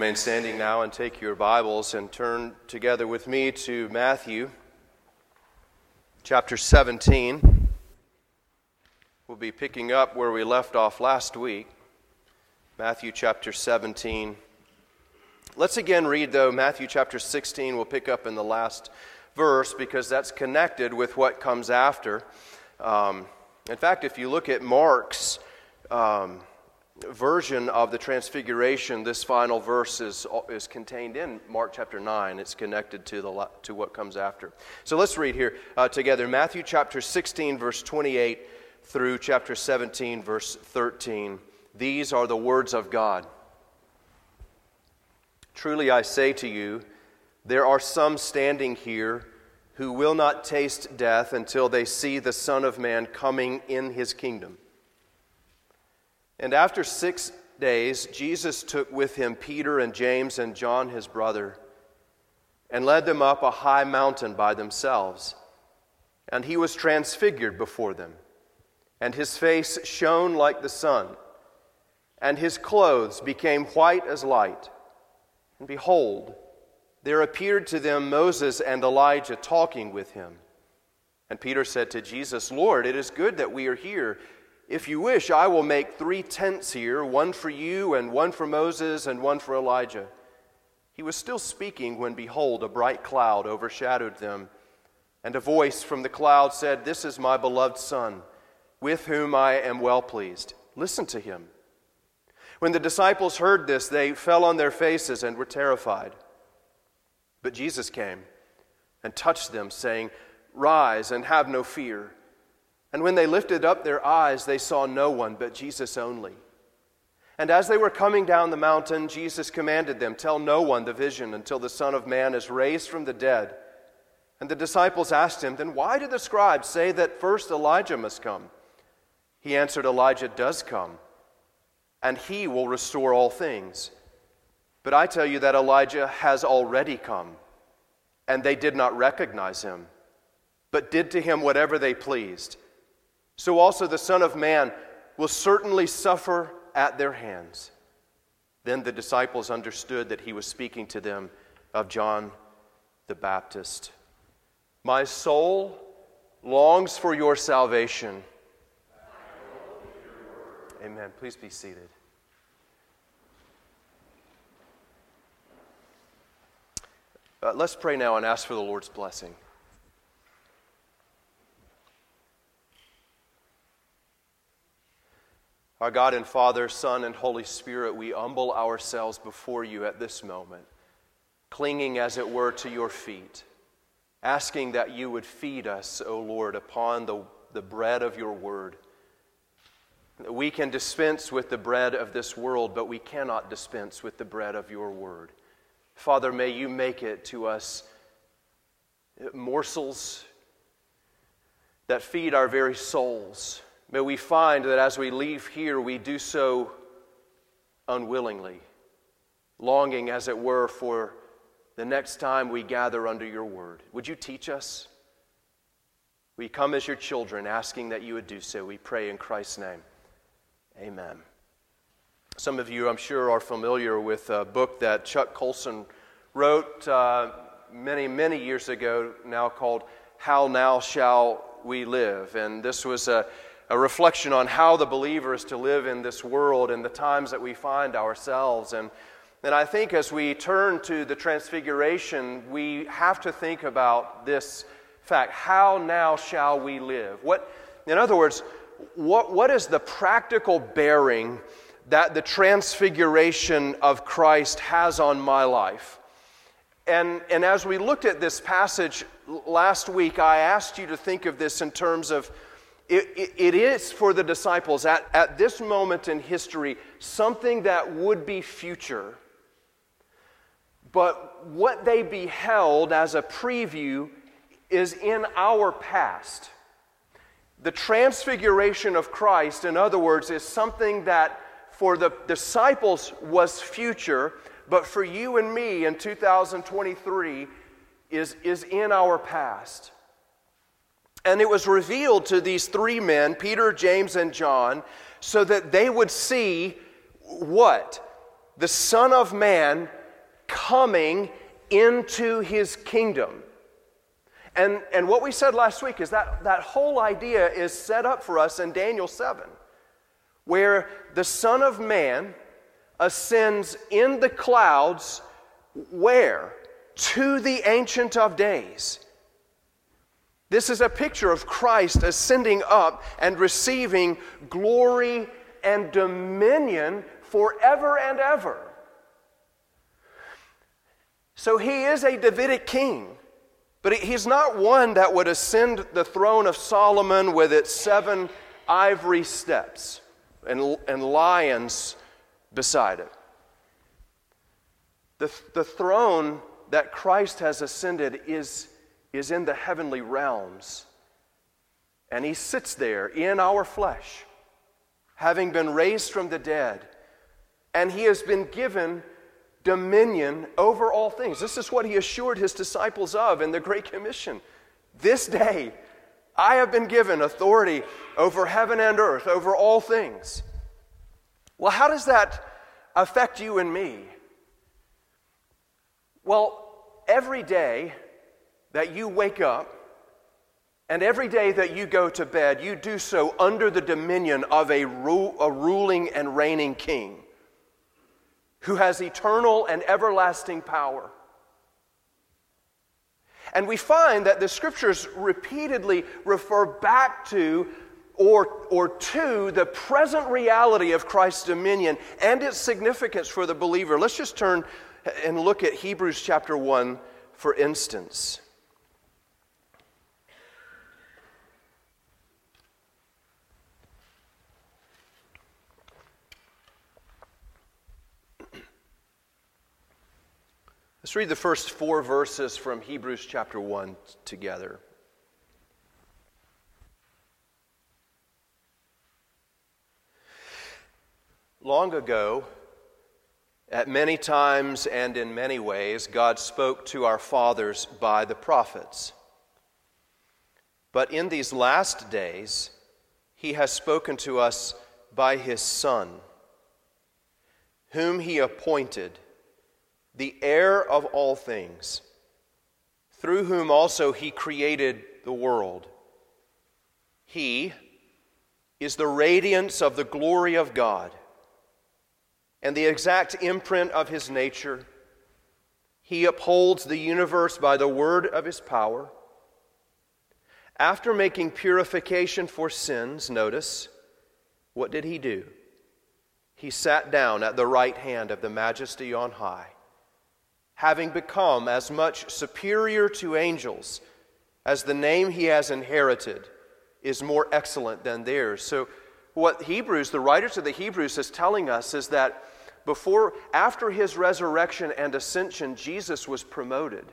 Remain standing now and take your Bibles and turn together with me to Matthew chapter 17. We'll be picking up where we left off last week. Matthew chapter 17. Let's again read, though, Matthew chapter 16. We'll pick up in the last verse because that's connected with what comes after. Um, in fact, if you look at Mark's. Um, version of the Transfiguration, this final verse is, is contained in Mark chapter 9. It's connected to, the, to what comes after. So let's read here uh, together Matthew chapter 16, verse 28 through chapter 17, verse 13. These are the words of God. Truly I say to you, there are some standing here who will not taste death until they see the Son of Man coming in his kingdom. And after six days, Jesus took with him Peter and James and John, his brother, and led them up a high mountain by themselves. And he was transfigured before them, and his face shone like the sun, and his clothes became white as light. And behold, there appeared to them Moses and Elijah talking with him. And Peter said to Jesus, Lord, it is good that we are here. If you wish, I will make three tents here one for you, and one for Moses, and one for Elijah. He was still speaking when, behold, a bright cloud overshadowed them. And a voice from the cloud said, This is my beloved Son, with whom I am well pleased. Listen to him. When the disciples heard this, they fell on their faces and were terrified. But Jesus came and touched them, saying, Rise and have no fear. And when they lifted up their eyes, they saw no one but Jesus only. And as they were coming down the mountain, Jesus commanded them, Tell no one the vision until the Son of Man is raised from the dead. And the disciples asked him, Then why did the scribes say that first Elijah must come? He answered, Elijah does come, and he will restore all things. But I tell you that Elijah has already come, and they did not recognize him, but did to him whatever they pleased so also the Son of Man will certainly suffer at their hands. Then the disciples understood that he was speaking to them of John the Baptist. My soul longs for your salvation. Amen. Please be seated. Uh, let's pray now and ask for the Lord's blessing. Our God and Father, Son, and Holy Spirit, we humble ourselves before you at this moment, clinging as it were to your feet, asking that you would feed us, O Lord, upon the, the bread of your word. We can dispense with the bread of this world, but we cannot dispense with the bread of your word. Father, may you make it to us morsels that feed our very souls May we find that as we leave here, we do so unwillingly, longing, as it were, for the next time we gather under your word. Would you teach us? We come as your children, asking that you would do so. We pray in Christ's name. Amen. Some of you, I'm sure, are familiar with a book that Chuck Colson wrote uh, many, many years ago, now called How Now Shall We Live. And this was a a reflection on how the believer is to live in this world and the times that we find ourselves. And, and I think as we turn to the transfiguration, we have to think about this fact how now shall we live? What, in other words, what, what is the practical bearing that the transfiguration of Christ has on my life? And, and as we looked at this passage last week, I asked you to think of this in terms of it, it, it is for the disciples at, at this moment in history something that would be future. But what they beheld as a preview is in our past. The transfiguration of Christ, in other words, is something that for the disciples was future, but for you and me in 2023 is, is in our past. And it was revealed to these three men, Peter, James, and John, so that they would see what? the Son of Man coming into his kingdom. And, and what we said last week is that that whole idea is set up for us in Daniel 7, where the Son of Man ascends in the clouds where? To the Ancient of Days. This is a picture of Christ ascending up and receiving glory and dominion forever and ever. So he is a Davidic king, but he's not one that would ascend the throne of Solomon with its seven ivory steps and, and lions beside it. The, the throne that Christ has ascended is, is in the heavenly realms. And he sits there in our flesh, having been raised from the dead. And he has been given dominion over all things. This is what he assured his disciples of in the Great Commission. This day, I have been given authority over heaven and earth, over all things. Well, how does that affect you and me? Well, every day that you wake up and every day that you go to bed, you do so under the dominion of a, ru- a ruling and reigning king who has eternal and everlasting power. And we find that the scriptures repeatedly refer back to or, or to the present reality of Christ's dominion and its significance for the believer. Let's just turn and look at Hebrews chapter 1 for instance. Let's read the first four verses from Hebrews chapter 1 together. Long ago, at many times and in many ways, God spoke to our fathers by the prophets. But in these last days, He has spoken to us by His Son, whom He appointed the heir of all things, through whom also he created the world. He is the radiance of the glory of God and the exact imprint of his nature. He upholds the universe by the word of his power. After making purification for sins, notice, what did he do? He sat down at the right hand of the majesty on high having become as much superior to angels as the name he has inherited is more excellent than theirs. So, what Hebrews, the writer to the Hebrews, is telling us is that before, after his resurrection and ascension, Jesus was promoted.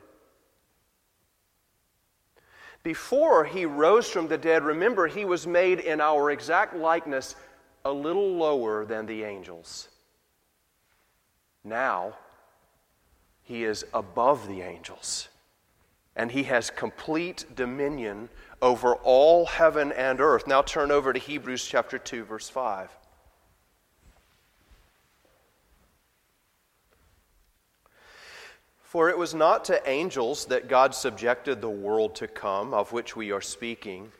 Before he rose from the dead, remember, he was made in our exact likeness a little lower than the angels. Now, he is above the angels. And he has complete dominion over all heaven and earth. Now turn over to Hebrews chapter 2, verse 5. For it was not to angels that God subjected the world to come, of which we are speaking.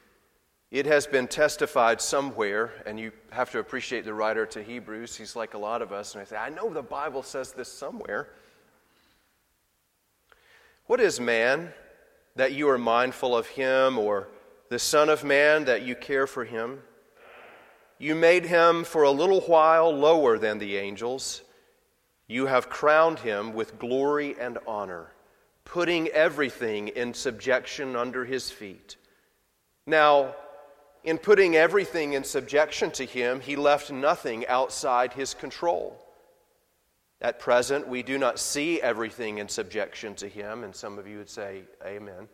It has been testified somewhere, and you have to appreciate the writer to Hebrews. He's like a lot of us, and I say, I know the Bible says this somewhere. What is man that you are mindful of him, or the Son of Man that you care for him? You made him for a little while lower than the angels. You have crowned him with glory and honor, putting everything in subjection under his feet. Now, in putting everything in subjection to him, he left nothing outside his control. At present, we do not see everything in subjection to Him, and some of you would say, Amen.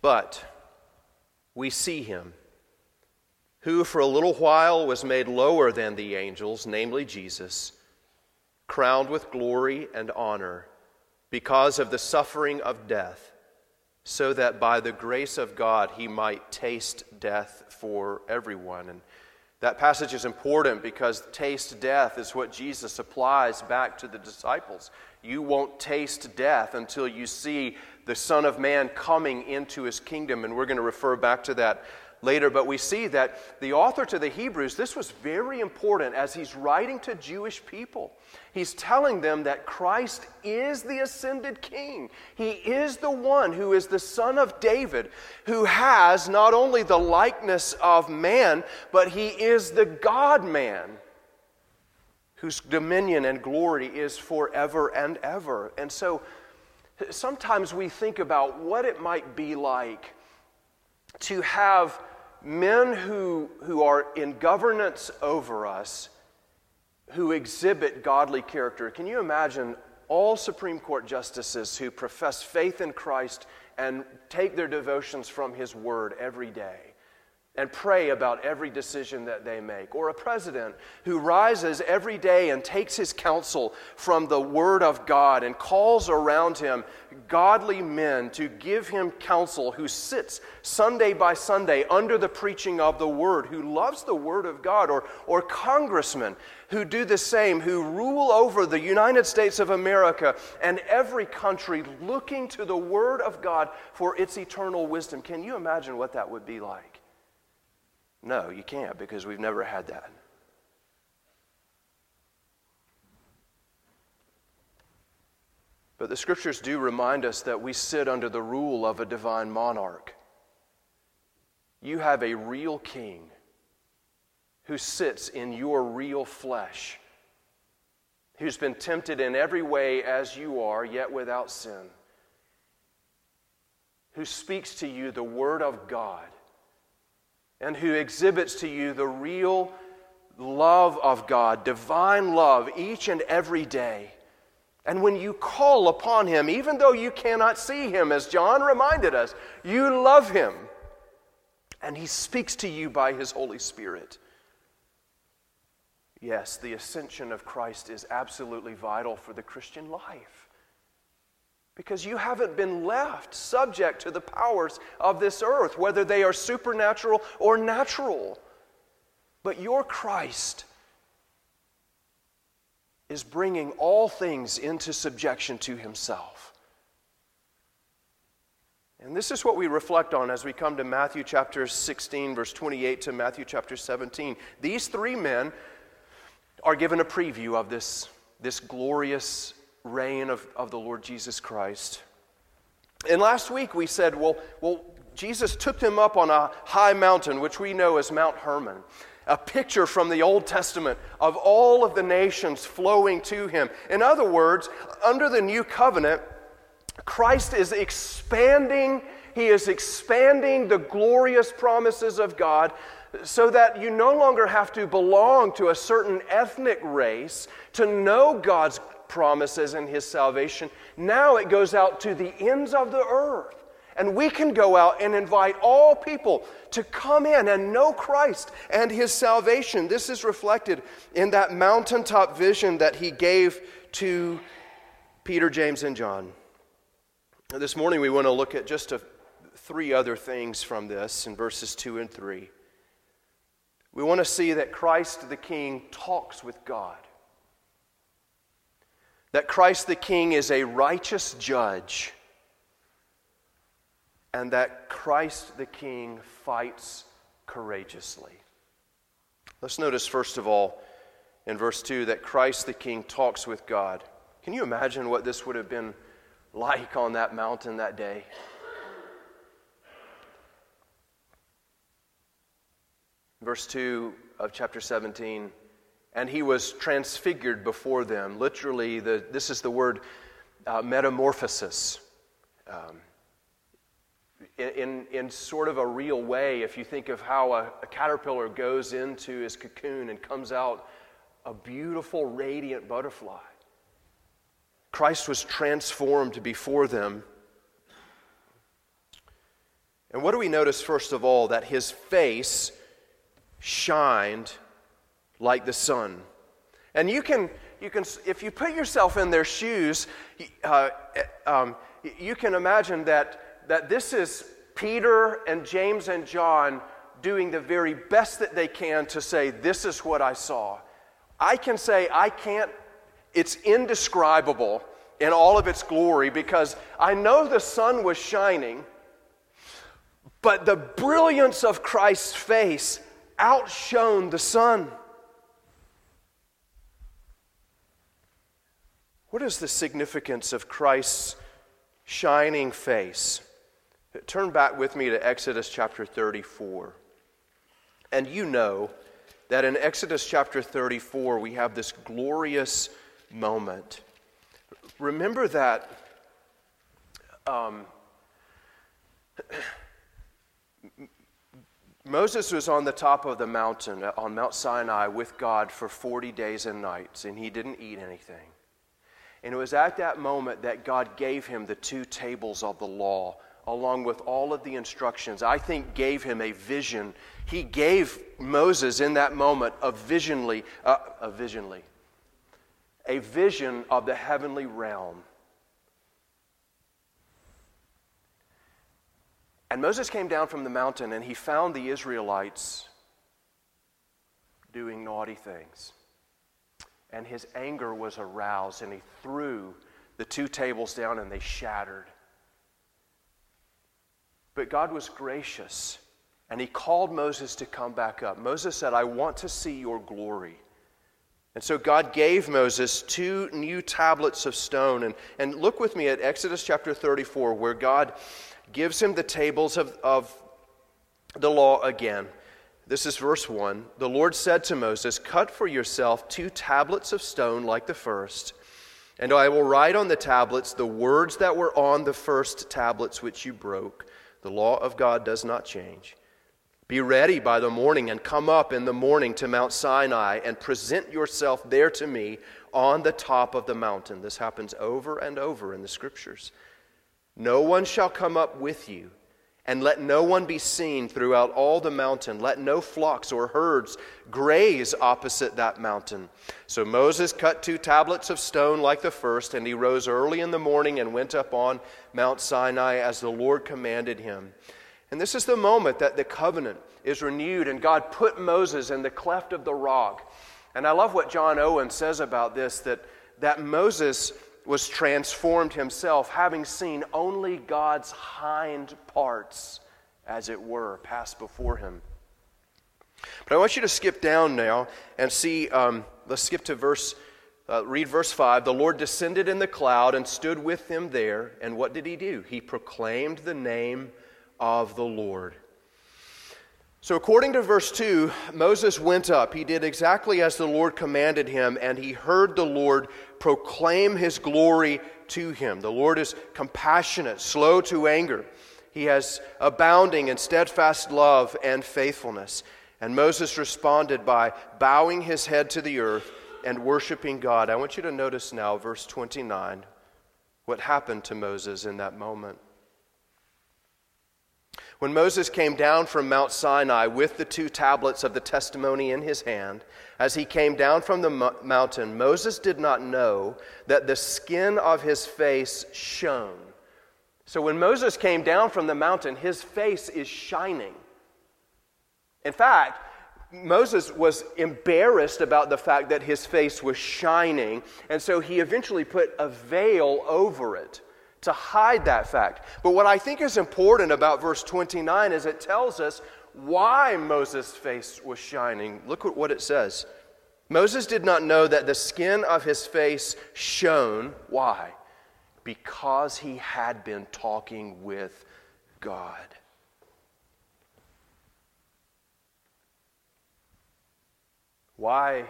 But we see Him, who for a little while was made lower than the angels, namely Jesus, crowned with glory and honor because of the suffering of death, so that by the grace of God he might taste death for everyone. And That passage is important because taste death is what Jesus applies back to the disciples. You won't taste death until you see the Son of Man coming into his kingdom. And we're going to refer back to that later, but we see that the author to the Hebrews, this was very important as he's writing to Jewish people. He's telling them that Christ is the ascended king. He is the one who is the son of David, who has not only the likeness of man, but he is the God man whose dominion and glory is forever and ever. And so sometimes we think about what it might be like to have men who, who are in governance over us who exhibit godly character. Can you imagine all Supreme Court justices who profess faith in Christ and take their devotions from His Word every day? And pray about every decision that they make. Or a president who rises every day and takes his counsel from the Word of God and calls around him godly men to give him counsel, who sits Sunday by Sunday under the preaching of the Word, who loves the Word of God, or, or congressmen who do the same, who rule over the United States of America and every country looking to the Word of God for its eternal wisdom. Can you imagine what that would be like? No, you can't because we've never had that. But the scriptures do remind us that we sit under the rule of a divine monarch. You have a real king who sits in your real flesh, who's been tempted in every way as you are, yet without sin, who speaks to you the word of God and who exhibits to you the real love of God, divine love, each and every day. And when you call upon him, even though you cannot see him, as John reminded us, you love him. And he speaks to you by his Holy Spirit. Yes, the ascension of Christ is absolutely vital for the Christian life because you haven't been left subject to the powers of this earth, whether they are supernatural or natural. But your Christ is bringing all things into subjection to himself. And this is what we reflect on as we come to Matthew chapter 16, verse 28 to Matthew chapter 17. These three men are given a preview of this, this glorious reign of, of the Lord Jesus Christ. And last week we said, well, well, Jesus took them up on a high mountain, which we know as Mount Hermon, a picture from the Old Testament of all of the nations flowing to him. In other words, under the new covenant, Christ is expanding, he is expanding the glorious promises of God so that you no longer have to belong to a certain ethnic race to know God's promises and his salvation. Now it goes out to the ends of the earth. And we can go out and invite all people to come in and know Christ and his salvation. This is reflected in that mountaintop vision that he gave to Peter, James, and John. This morning we want to look at just a, three other things from this in verses 2 and 3. We want to see that Christ the King talks with God that Christ the King is a righteous judge and that Christ the King fights courageously. Let's notice, first of all, in verse 2, that Christ the King talks with God. Can you imagine what this would have been like on that mountain that day? Verse 2 of chapter 17 and he was transfigured before them. Literally, the, this is the word uh, metamorphosis. Um, in, in sort of a real way, if you think of how a, a caterpillar goes into his cocoon and comes out a beautiful, radiant butterfly, Christ was transformed before them. And what do we notice, first of all? That his face shined like the sun. And you can, you can if you put yourself in their shoes, uh, um, you can imagine that, that this is Peter and James and John doing the very best that they can to say, This is what I saw. I can say, I can't, it's indescribable in all of its glory because I know the sun was shining, but the brilliance of Christ's face outshone the sun. What is the significance of Christ's shining face? Turn back with me to Exodus chapter 34. And you know that in Exodus chapter 34, we have this glorious moment. Remember that um, Moses was on the top of the mountain, uh, on Mount Sinai, with God for 40 days and nights, and he didn't eat anything. And it was at that moment that God gave him the two tables of the law, along with all of the instructions. I think gave him a vision. He gave Moses in that moment a visionly, uh, a visionly, a vision of the heavenly realm. And Moses came down from the mountain and he found the Israelites doing naughty things and his anger was aroused, and he threw the two tables down and they shattered. But God was gracious, and he called Moses to come back up. Moses said, I want to see your glory. And so God gave Moses two new tablets of stone. And, and look with me at Exodus chapter 34, where God gives him the tables of, of the law again. This is verse 1. The Lord said to Moses, Cut for yourself two tablets of stone like the first, and I will write on the tablets the words that were on the first tablets which you broke. The law of God does not change. Be ready by the morning and come up in the morning to Mount Sinai and present yourself there to me on the top of the mountain. This happens over and over in the scriptures. No one shall come up with you and let no one be seen throughout all the mountain. Let no flocks or herds graze opposite that mountain. So Moses cut two tablets of stone like the first, and he rose early in the morning and went up on Mount Sinai as the Lord commanded him. And this is the moment that the covenant is renewed, and God put Moses in the cleft of the rock. And I love what John Owen says about this that, that Moses was transformed himself, having seen only God's hind parts, as it were, pass before him. But I want you to skip down now and see, um, let's skip to verse, uh, read verse 5. The Lord descended in the cloud and stood with them there. And what did he do? He proclaimed the name of the Lord. So, according to verse 2, Moses went up. He did exactly as the Lord commanded him, and he heard the Lord proclaim his glory to him. The Lord is compassionate, slow to anger. He has abounding and steadfast love and faithfulness. And Moses responded by bowing his head to the earth and worshiping God. I want you to notice now, verse 29, what happened to Moses in that moment. When Moses came down from Mount Sinai with the two tablets of the testimony in his hand, as he came down from the mountain, Moses did not know that the skin of his face shone. So when Moses came down from the mountain, his face is shining. In fact, Moses was embarrassed about the fact that his face was shining, and so he eventually put a veil over it to hide that fact. But what I think is important about verse 29 is it tells us why Moses' face was shining. Look at what it says. Moses did not know that the skin of his face shone. Why? Because he had been talking with God. Why,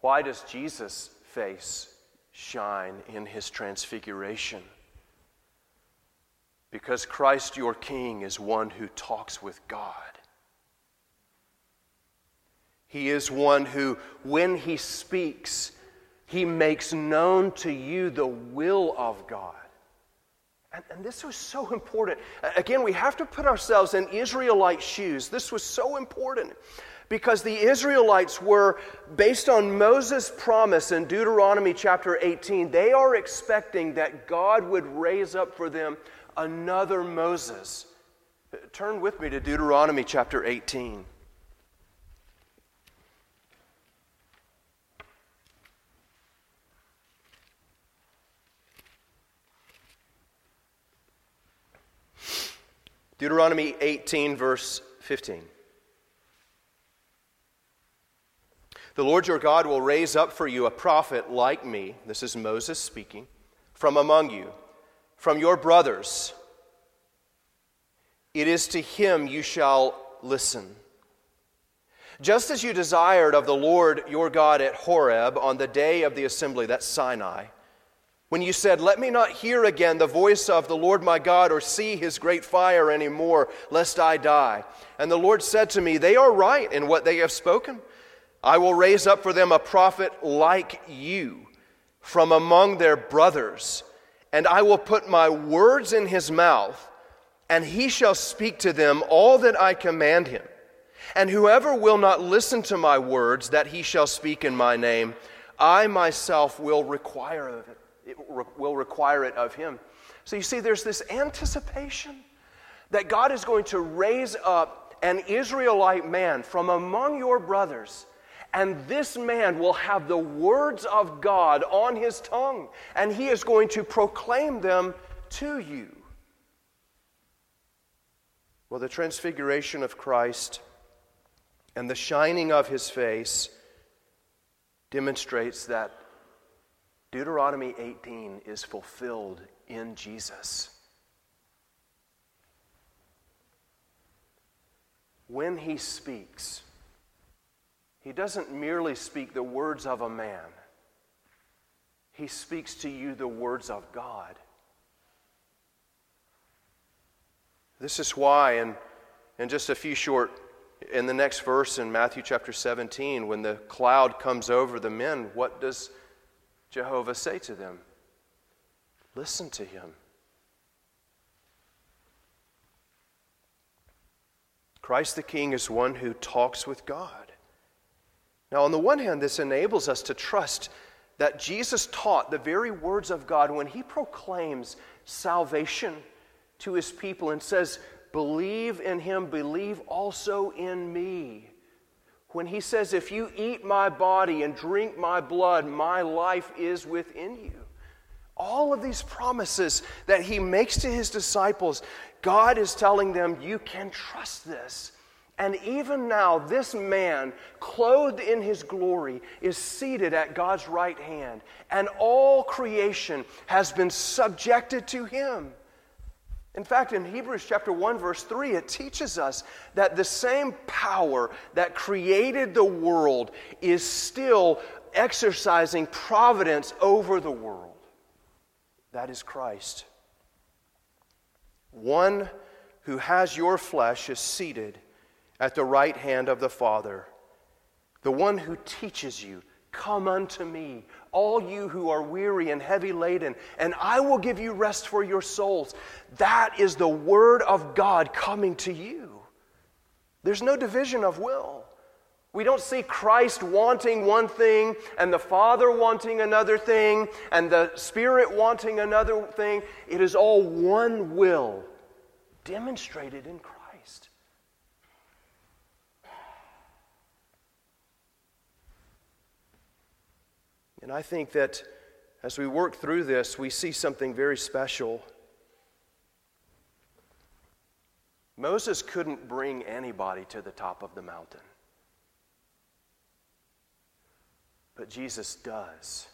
why does Jesus' face shine in his transfiguration. Because Christ your King is one who talks with God. He is one who, when he speaks, he makes known to you the will of God. And, and, this was so important. Again, we have to put ourselves in Israelite shoes. This was so important because the Israelites were, based on Moses' promise in Deuteronomy chapter 18, they are expecting that God would raise up for them another Moses. Turn with me to Deuteronomy chapter 18. Deuteronomy 18, verse 15. The Lord your God will raise up for you a prophet like me. This is Moses speaking. From among you, from your brothers. It is to him you shall listen. Just as you desired of the Lord your God at Horeb on the day of the assembly, that's Sinai when you said, Let me not hear again the voice of the Lord my God or see his great fire any more, lest I die. And the Lord said to me, They are right in what they have spoken. I will raise up for them a prophet like you from among their brothers, and I will put my words in his mouth, and he shall speak to them all that I command him. And whoever will not listen to my words that he shall speak in my name, I myself will require of it it will require it of him. So you see, there's this anticipation that God is going to raise up an Israelite man from among your brothers. And this man will have the words of God on his tongue, and he is going to proclaim them to you. Well, the transfiguration of Christ and the shining of his face demonstrates that Deuteronomy 18 is fulfilled in Jesus. When he speaks, he doesn't merely speak the words of a man, he speaks to you the words of God. This is why, in, in just a few short, in the next verse in Matthew chapter 17, when the cloud comes over the men, what does Jehovah say to them? Listen to him. Christ the King is one who talks with God. Now, on the one hand, this enables us to trust that Jesus taught the very words of God when he proclaims salvation to his people and says, Believe in him, believe also in me when he says, If you eat my body and drink my blood, my life is within you. All of these promises that he makes to his disciples, God is telling them, You can trust this. And even now, this man, clothed in his glory, is seated at God's right hand, and all creation has been subjected to him. In fact, in Hebrews chapter 1 verse 3 it teaches us that the same power that created the world is still exercising providence over the world. That is Christ. One who has your flesh is seated at the right hand of the Father. The one who teaches you, come unto me, all you who are weary and heavy laden, and I will give you rest for your souls. That is the word of God coming to you. There's no division of will. We don't see Christ wanting one thing and the Father wanting another thing and the Spirit wanting another thing. It is all one will demonstrated in Christ. And I think that as we work through this, we see something very special. Moses couldn't bring anybody to the top of the mountain, but Jesus does.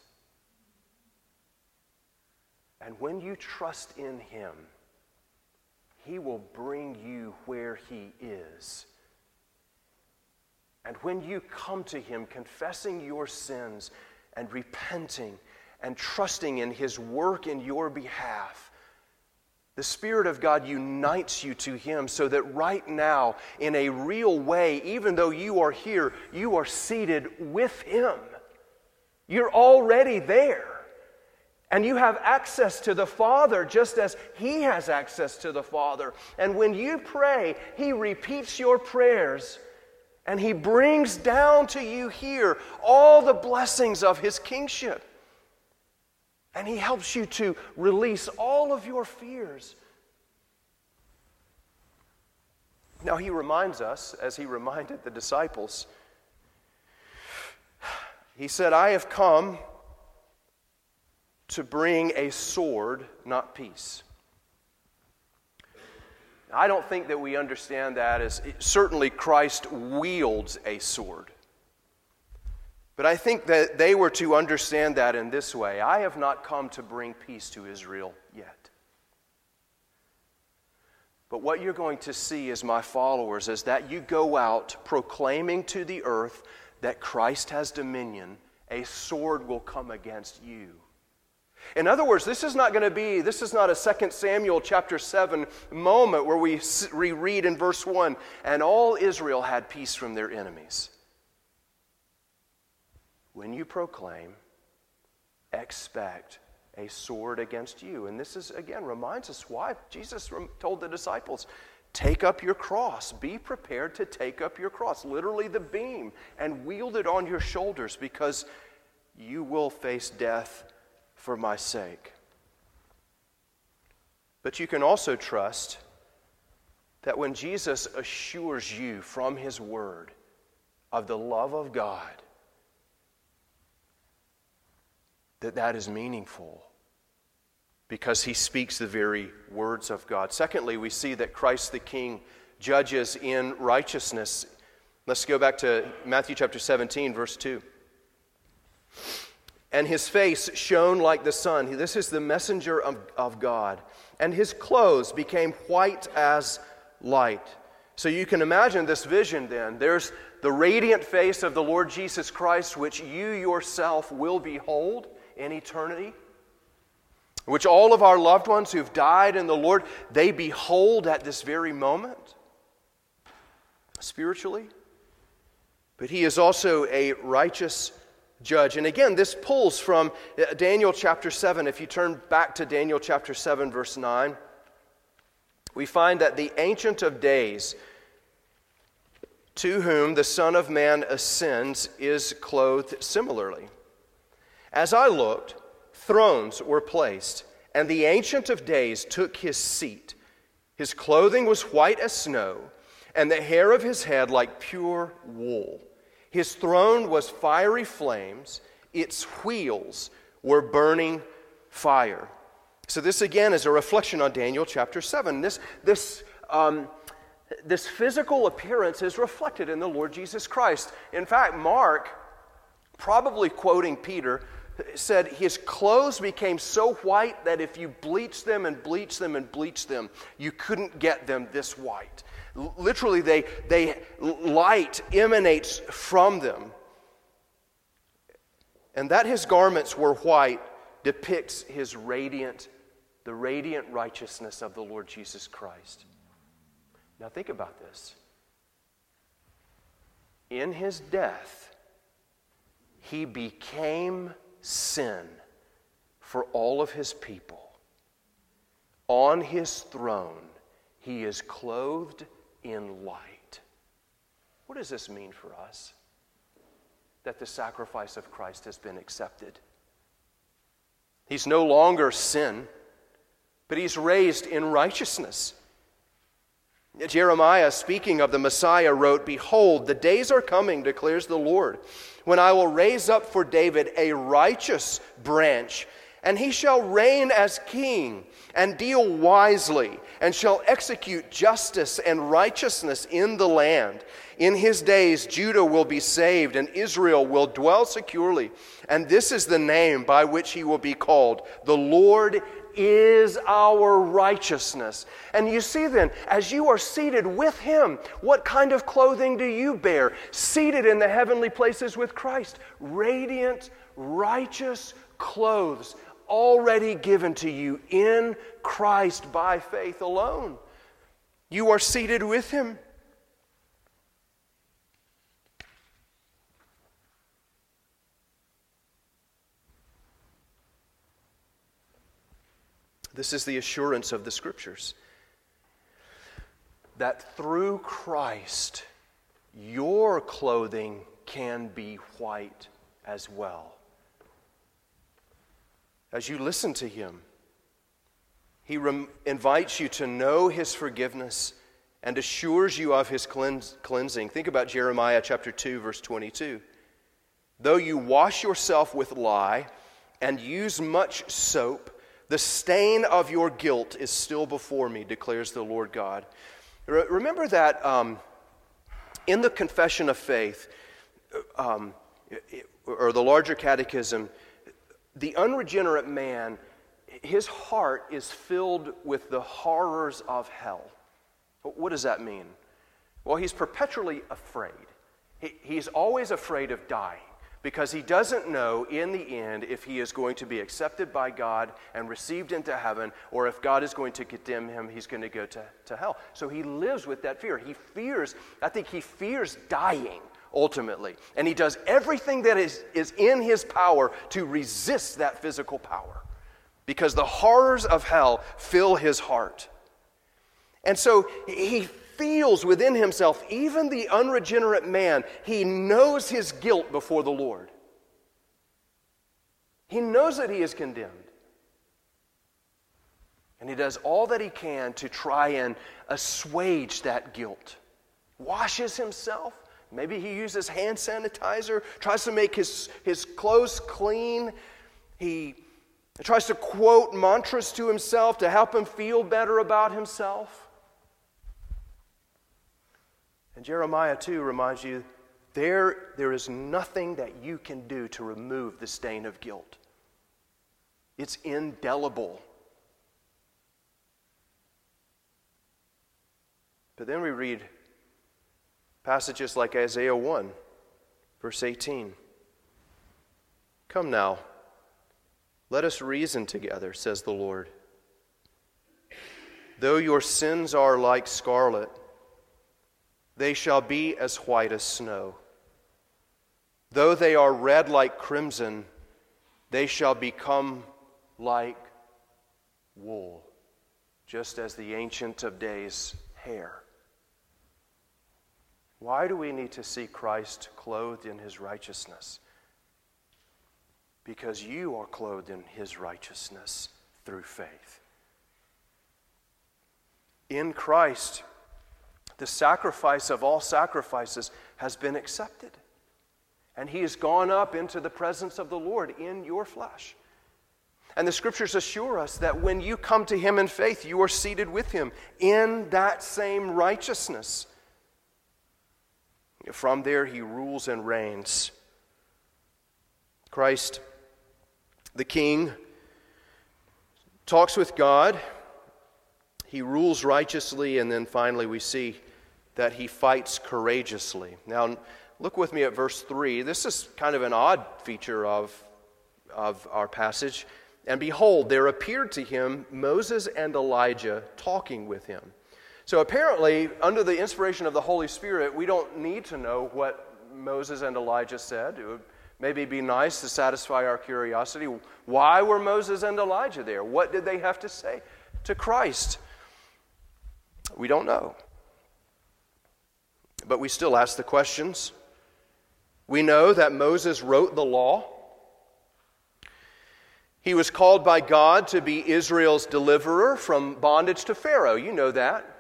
And when you trust in Him, He will bring you where He is. And when you come to Him confessing your sins, and repenting and trusting in His work in your behalf, the Spirit of God unites you to Him so that right now, in a real way, even though you are here, you are seated with Him. You're already there. And you have access to the Father just as He has access to the Father. And when you pray, He repeats your prayers and he brings down to you here all the blessings of his kingship. And he helps you to release all of your fears. Now, he reminds us, as he reminded the disciples, he said, I have come to bring a sword, not peace. I don't think that we understand that as certainly Christ wields a sword. But I think that they were to understand that in this way I have not come to bring peace to Israel yet. But what you're going to see as my followers is that you go out proclaiming to the earth that Christ has dominion, a sword will come against you. In other words, this is not going to be, this is not a 2 Samuel chapter 7 moment where we reread in verse 1 and all Israel had peace from their enemies. When you proclaim, expect a sword against you. And this is, again, reminds us why Jesus told the disciples, Take up your cross. Be prepared to take up your cross, literally the beam, and wield it on your shoulders because you will face death for my sake. But you can also trust that when Jesus assures you from his word of the love of God, that that is meaningful because he speaks the very words of God. Secondly, we see that Christ the King judges in righteousness. Let's go back to Matthew chapter 17, verse 2 and his face shone like the sun. This is the messenger of, of God. And his clothes became white as light. So you can imagine this vision then. There's the radiant face of the Lord Jesus Christ, which you yourself will behold in eternity, which all of our loved ones who've died in the Lord, they behold at this very moment, spiritually. But he is also a righteous judge. And again, this pulls from uh, Daniel chapter 7. If you turn back to Daniel chapter 7, verse 9, we find that the Ancient of Days, to whom the Son of Man ascends, is clothed similarly. As I looked, thrones were placed, and the Ancient of Days took his seat. His clothing was white as snow, and the hair of his head like pure wool. His throne was fiery flames, its wheels were burning fire. So, this again is a reflection on Daniel chapter 7. This, this, um, this physical appearance is reflected in the Lord Jesus Christ. In fact, Mark, probably quoting Peter, said his clothes became so white that if you bleached them and bleached them and bleached them, you couldn't get them this white. Literally, they, they light emanates from them. And that his garments were white depicts his radiant, the radiant righteousness of the Lord Jesus Christ. Now think about this. In his death, he became sin for all of his people. On his throne, he is clothed in light. What does this mean for us? That the sacrifice of Christ has been accepted. He's no longer sin, but he's raised in righteousness. Jeremiah, speaking of the Messiah, wrote, Behold, the days are coming, declares the Lord, when I will raise up for David a righteous branch, and he shall reign as king and deal wisely, and shall execute justice and righteousness in the land. In his days, Judah will be saved, and Israel will dwell securely. And this is the name by which he will be called The Lord is our righteousness. And you see then, as you are seated with him, what kind of clothing do you bear? Seated in the heavenly places with Christ, radiant, righteous clothes already given to you in Christ by faith alone. You are seated with Him. This is the assurance of the Scriptures that through Christ, your clothing can be white as well as you listen to Him. He rem- invites you to know His forgiveness and assures you of his cleans- cleansing. Think about Jeremiah chapter 2, verse 22. Though you wash yourself with lye and use much soap, the stain of your guilt is still before me, declares the Lord God. Re- remember that um, in the Confession of Faith, um, or the larger catechism, the unregenerate man, his heart is filled with the horrors of hell. What does that mean? Well, he's perpetually afraid. He, he's always afraid of dying because he doesn't know in the end if he is going to be accepted by God and received into heaven, or if God is going to condemn him, he's going to go to, to hell. So he lives with that fear. He fears, I think he fears dying ultimately. And he does everything that is, is in his power to resist that physical power because the horrors of hell fill his heart. And so he feels within himself, even the unregenerate man, he knows his guilt before the Lord. He knows that he is condemned. And he does all that he can to try and assuage that guilt. Washes himself. Maybe he uses hand sanitizer, tries to make his, his clothes clean. He tries to quote mantras to himself to help him feel better about himself. And Jeremiah 2 reminds you there, there is nothing that you can do to remove the stain of guilt, it's indelible. But then we read passages like Isaiah 1, verse 18. Come now, let us reason together, says the Lord. Though your sins are like scarlet, they shall be as white as snow. Though they are red like crimson, they shall become like wool, just as the Ancient of Days hair. Why do we need to see Christ clothed in his righteousness? Because you are clothed in his righteousness through faith. In Christ, the sacrifice of all sacrifices has been accepted. And he has gone up into the presence of the Lord in your flesh. And the scriptures assure us that when you come to him in faith, you are seated with him in that same righteousness. From there, he rules and reigns. Christ, the King, talks with God he rules righteously, and then finally we see that he fights courageously. Now, look with me at verse 3. This is kind of an odd feature of, of our passage. And behold, there appeared to him Moses and Elijah talking with him. So apparently, under the inspiration of the Holy Spirit, we don't need to know what Moses and Elijah said. It would maybe be nice to satisfy our curiosity. Why were Moses and Elijah there? What did they have to say to Christ? We don't know. But we still ask the questions. We know that Moses wrote the law. He was called by God to be Israel's deliverer from bondage to Pharaoh. You know that.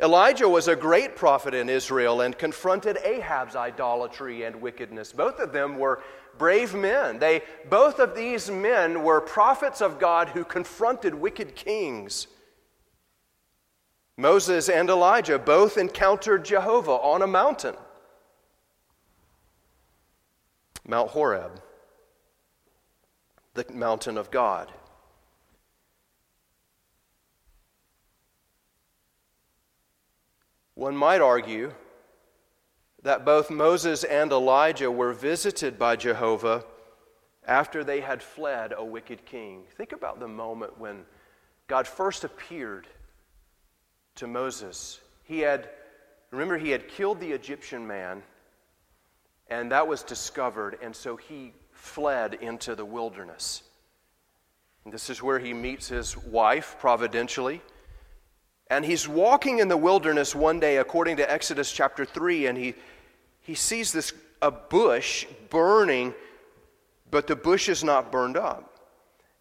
Elijah was a great prophet in Israel and confronted Ahab's idolatry and wickedness. Both of them were brave men. They, both of these men were prophets of God who confronted wicked kings. Moses and Elijah both encountered Jehovah on a mountain, Mount Horeb, the mountain of God. One might argue that both Moses and Elijah were visited by Jehovah after they had fled a wicked king. Think about the moment when God first appeared to Moses. He had, remember, he had killed the Egyptian man, and that was discovered, and so he fled into the wilderness. And this is where he meets his wife providentially. And he's walking in the wilderness one day, according to Exodus chapter 3, and he, he sees this a bush burning, but the bush is not burned up.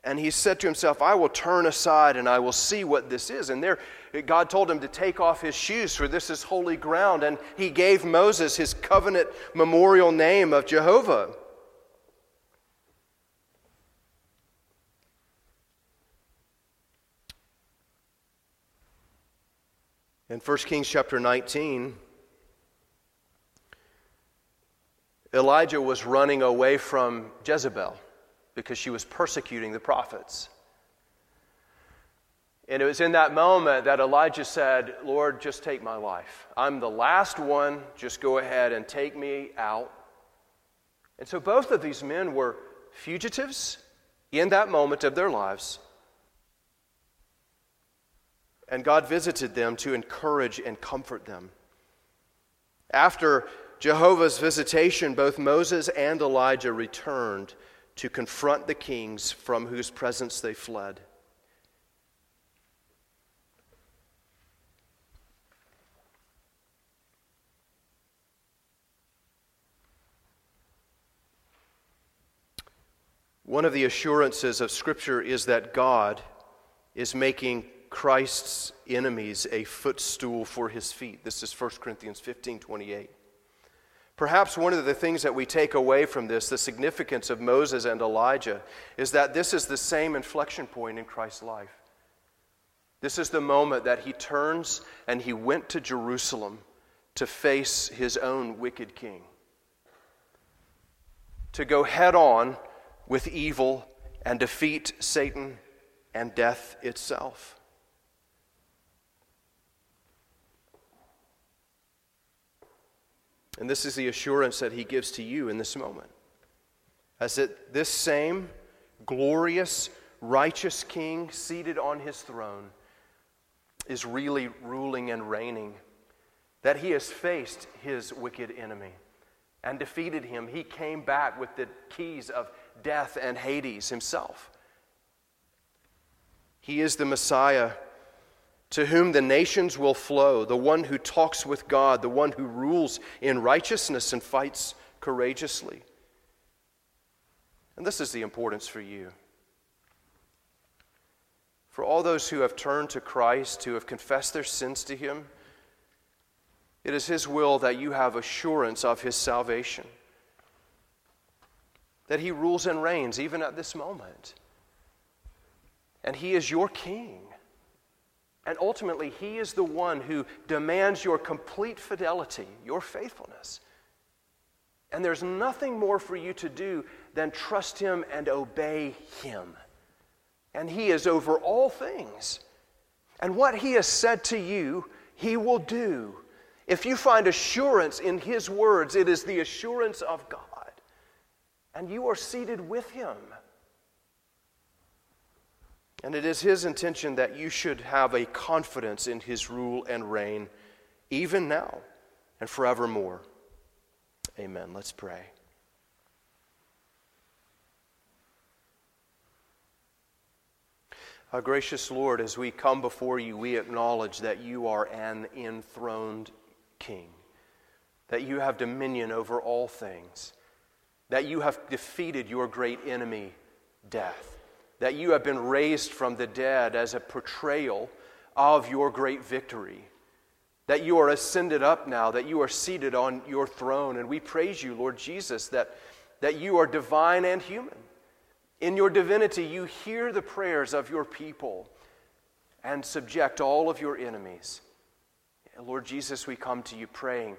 And he said to himself, I will turn aside and I will see what this is. And there, God told him to take off his shoes, for this is holy ground. And he gave Moses his covenant memorial name of Jehovah. In 1 Kings chapter 19, Elijah was running away from Jezebel because she was persecuting the prophets. And it was in that moment that Elijah said, Lord, just take my life. I'm the last one. Just go ahead and take me out. And so both of these men were fugitives in that moment of their lives. And God visited them to encourage and comfort them. After Jehovah's visitation, both Moses and Elijah returned to confront the kings from whose presence they fled. One of the assurances of Scripture is that God is making Christ's enemies a footstool for his feet. This is 1 Corinthians 15 28. Perhaps one of the things that we take away from this, the significance of Moses and Elijah, is that this is the same inflection point in Christ's life. This is the moment that he turns and he went to Jerusalem to face his own wicked king, to go head on with evil and defeat Satan and death itself. And this is the assurance that he gives to you in this moment. As that this same glorious, righteous king seated on his throne is really ruling and reigning, that he has faced his wicked enemy and defeated him. He came back with the keys of death and Hades himself. He is the Messiah to whom the nations will flow, the one who talks with God, the one who rules in righteousness and fights courageously. And this is the importance for you. For all those who have turned to Christ, who have confessed their sins to Him, it is His will that you have assurance of His salvation, that He rules and reigns even at this moment, and He is your King. And ultimately, He is the one who demands your complete fidelity, your faithfulness. And there's nothing more for you to do than trust Him and obey Him. And He is over all things. And what He has said to you, He will do. If you find assurance in His words, it is the assurance of God. And you are seated with Him. And it is his intention that you should have a confidence in his rule and reign, even now and forevermore. Amen. Let's pray. Our gracious Lord, as we come before you, we acknowledge that you are an enthroned king, that you have dominion over all things, that you have defeated your great enemy, death that you have been raised from the dead as a portrayal of your great victory. That you are ascended up now, that you are seated on your throne. And we praise you, Lord Jesus, that, that you are divine and human. In your divinity, you hear the prayers of your people and subject all of your enemies. Lord Jesus, we come to you praying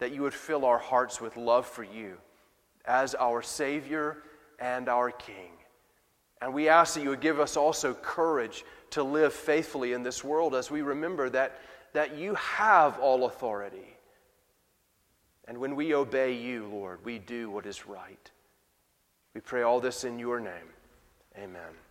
that you would fill our hearts with love for you as our Savior and our King. And we ask that you would give us also courage to live faithfully in this world as we remember that, that you have all authority. And when we obey you, Lord, we do what is right. We pray all this in your name. Amen.